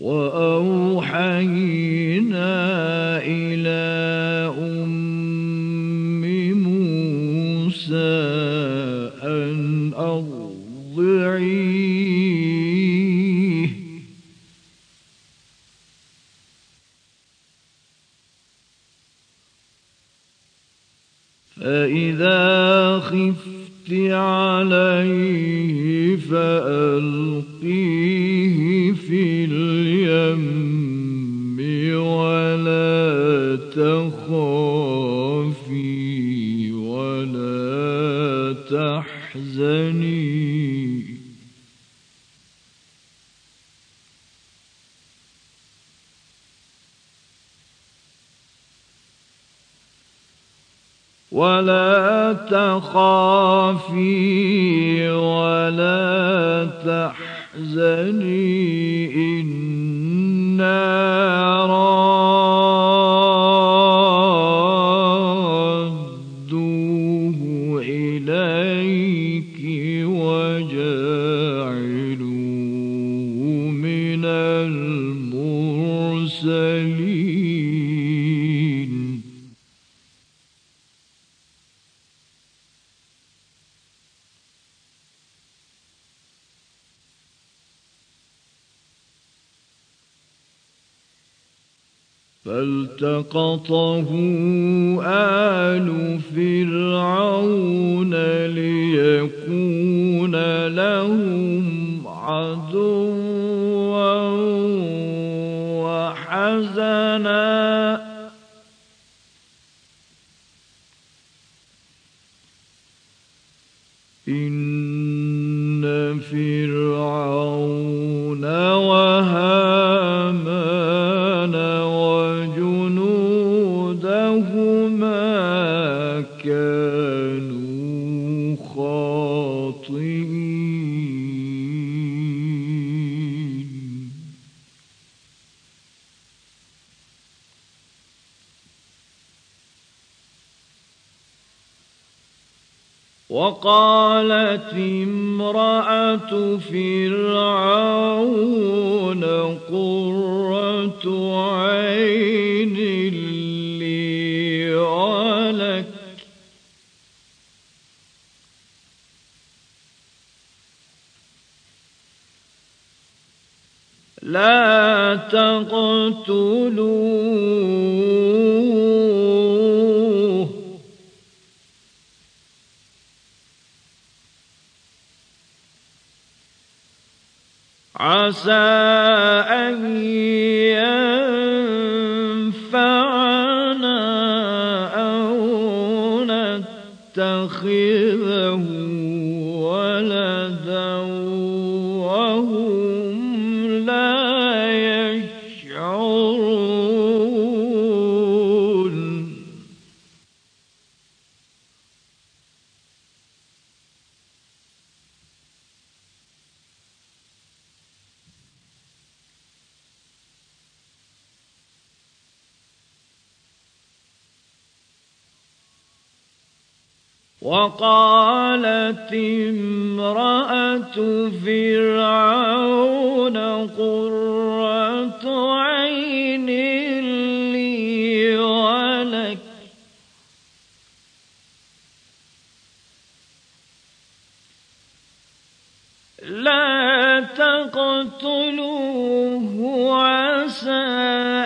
وأوحينا ولا تخافي ولا تحزني إنا فالتقطه آل فرعون ليكون لهم عدو وقالت امرأة فرعون قرة عين لي ولك. لا تقتلوا عسى وقالت امرأة فرعون قرة عين لي ولك. لا تقتلوه عسى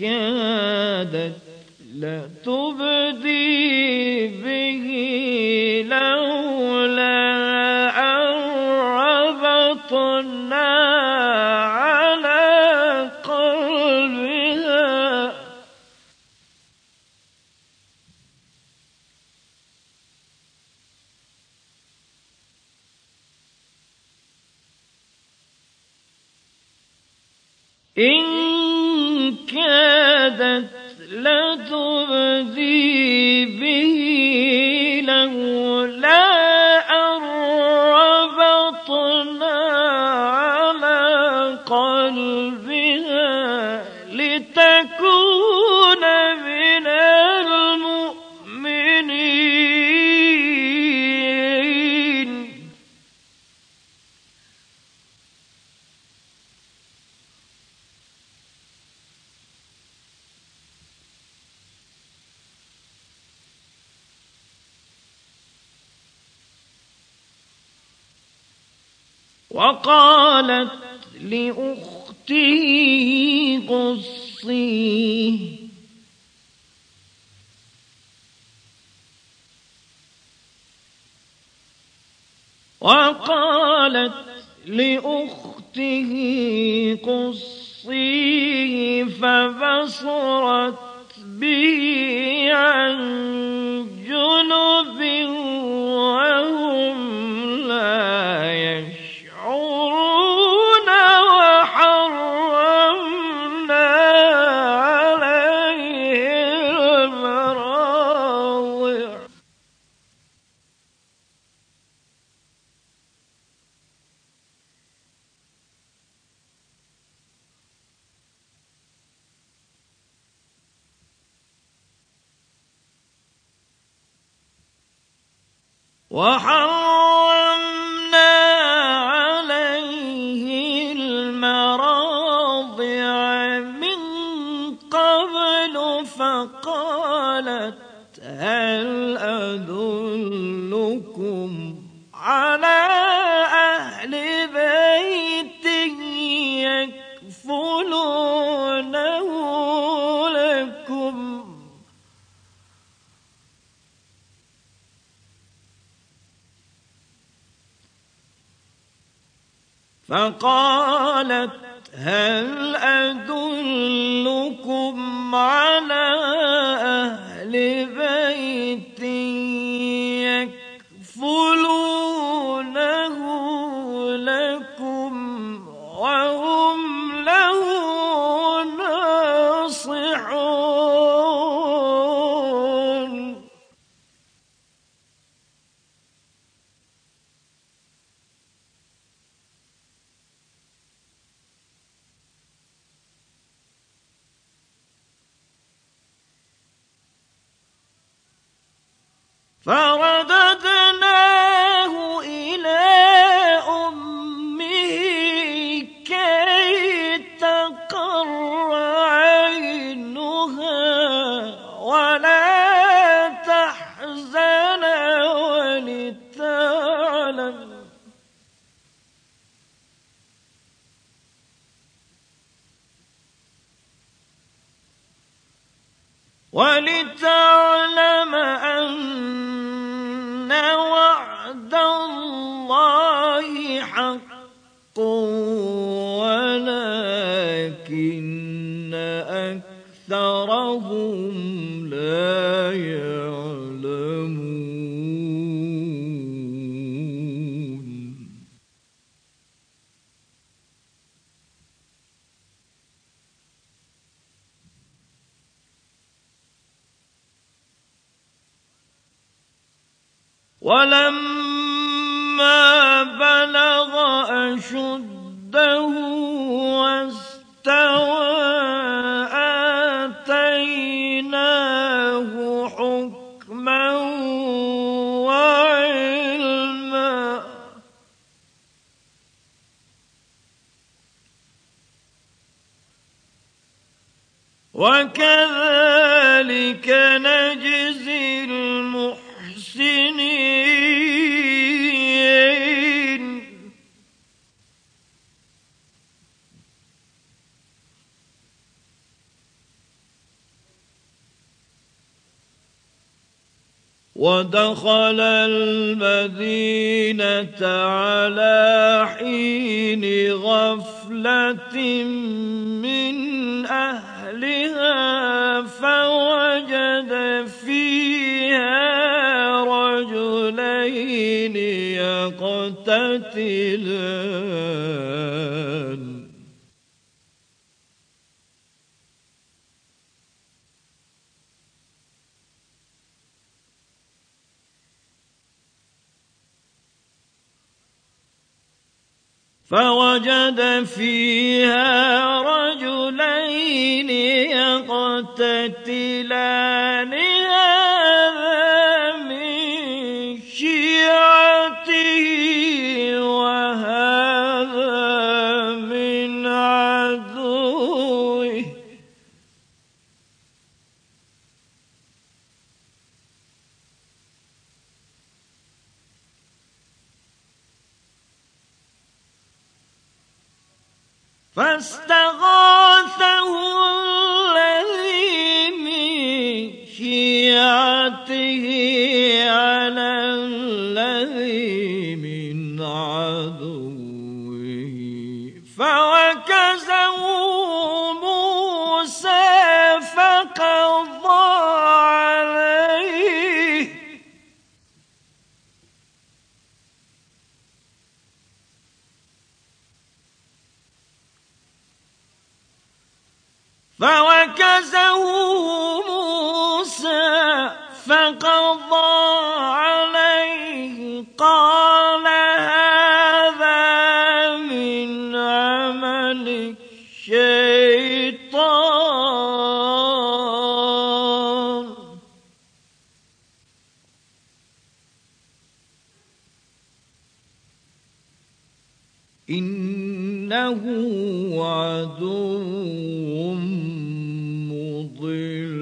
كادت لتبدي به لولا أن ربطنا إن كادت لتبدي به لولا وقالت لأخته قصيه. وقالت لأخته قصيه فبصرت به عن جنب وهم وحرمنا فقالت هل أدلكم على أهل بيت ولتعلم وكذلك نجزي المحسنين. ودخل فوجد فيها رجلين يقتتلانها. آيَاتِهِ قال هذا من عمل الشيطان. إنه عدو مضل.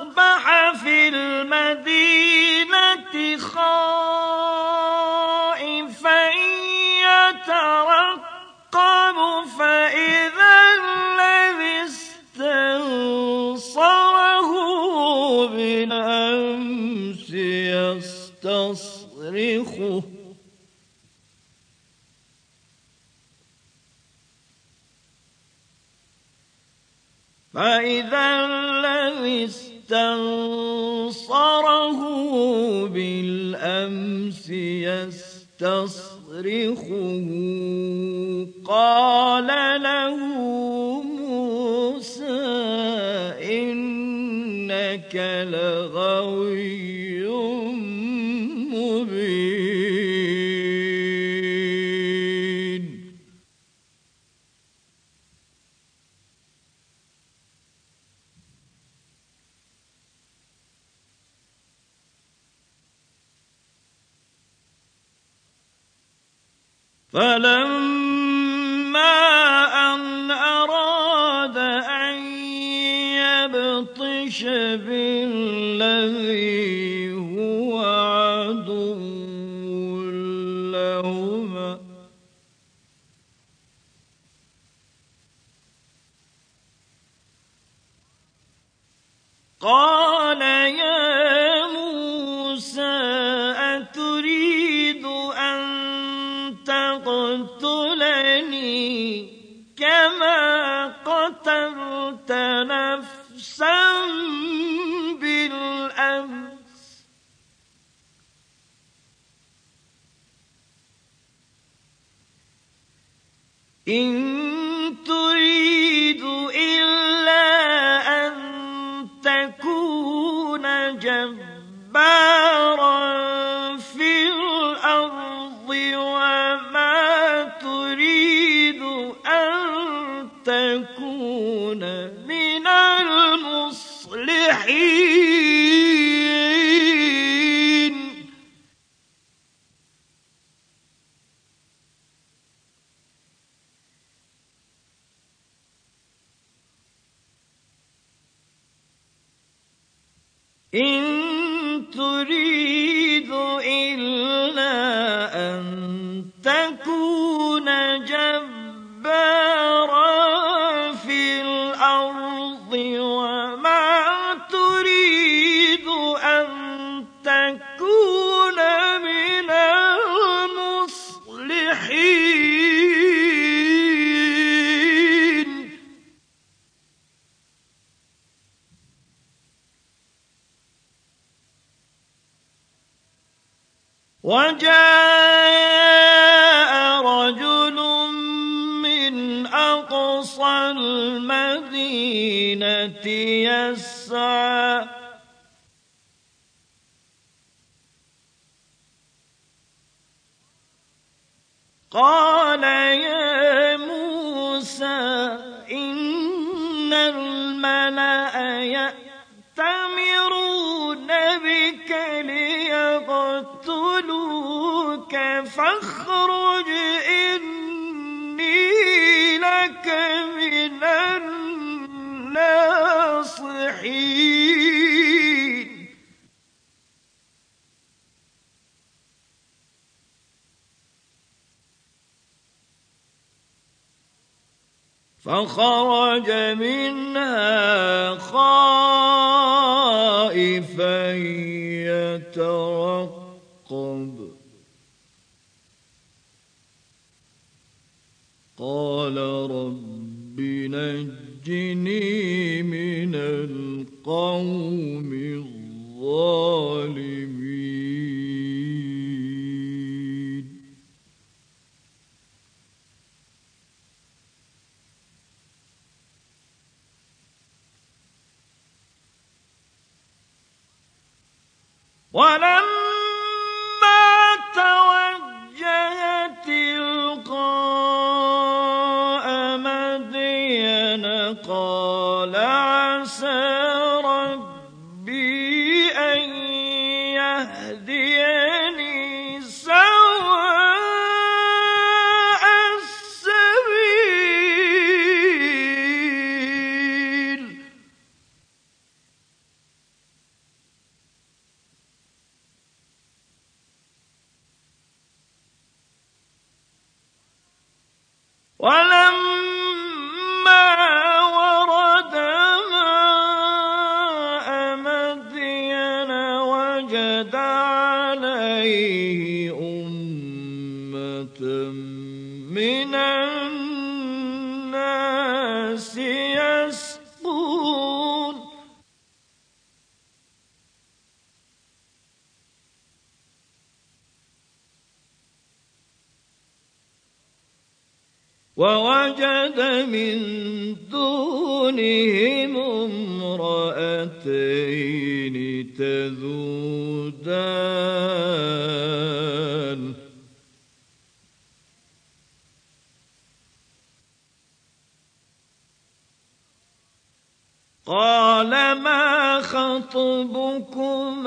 أصبح الشمس يستصرخه. قال له موسى إنك لغ 哦。Paris. أقصى المدينة يسعى. قال يا موسى إن الملأ يأتمرون بك ليقتلوك فاخرج إن فخرج منها خائفا يترقب. قال رب نجني من القوم الظالمين. امرأتين تذودان. قال ما خطبكما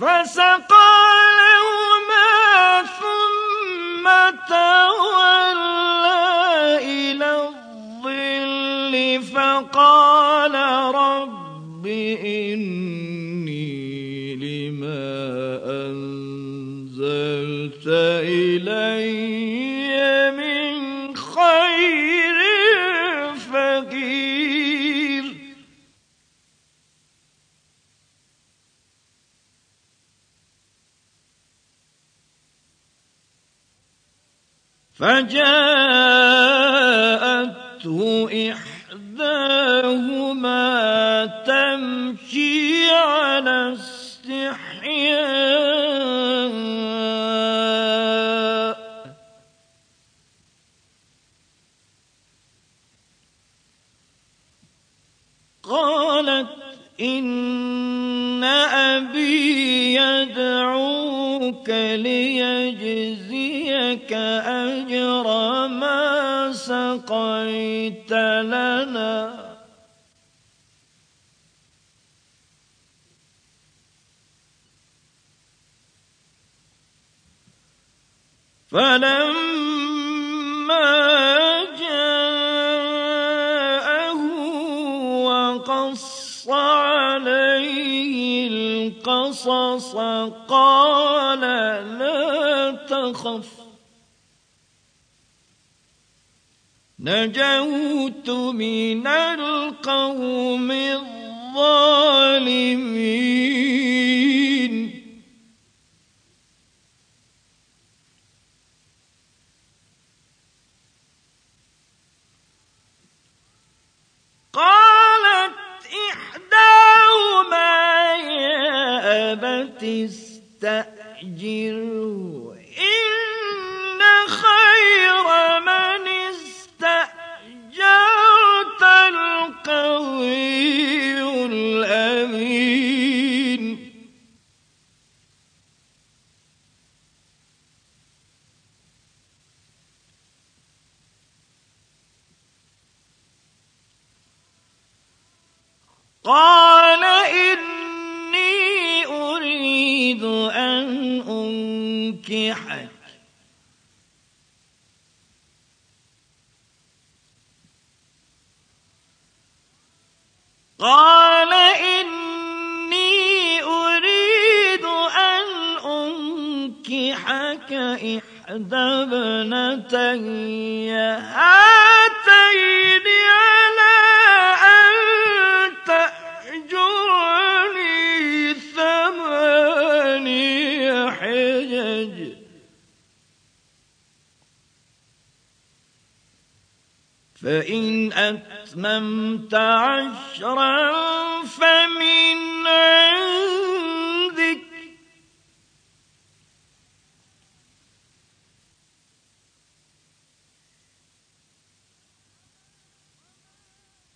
فسقى فجاءته فلما جاءه وقص عليه القصص قال لا تخف. نجوت من القوم الظالمين. إحداهما يا أبت استأجره. إن خير من استأجرت القوي الأمين. قال أنكحك قال إني أريد أن أنكحك إحدى ابنتي هاتين فإن أتممت عشرا فمن عندك.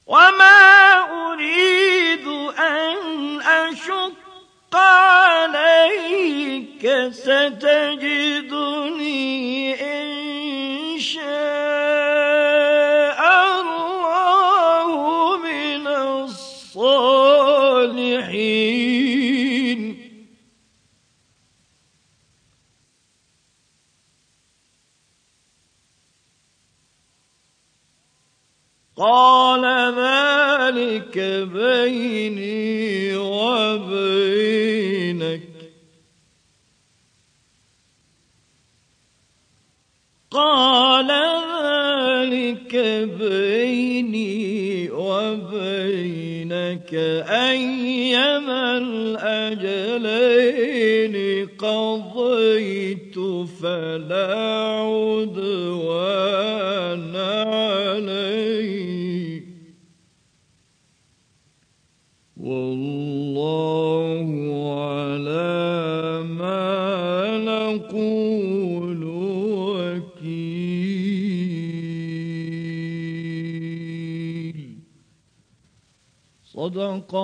وما أريد أن أشق عليك ستجد بيني وبينك أيما الأجلين قضيت فلا صدق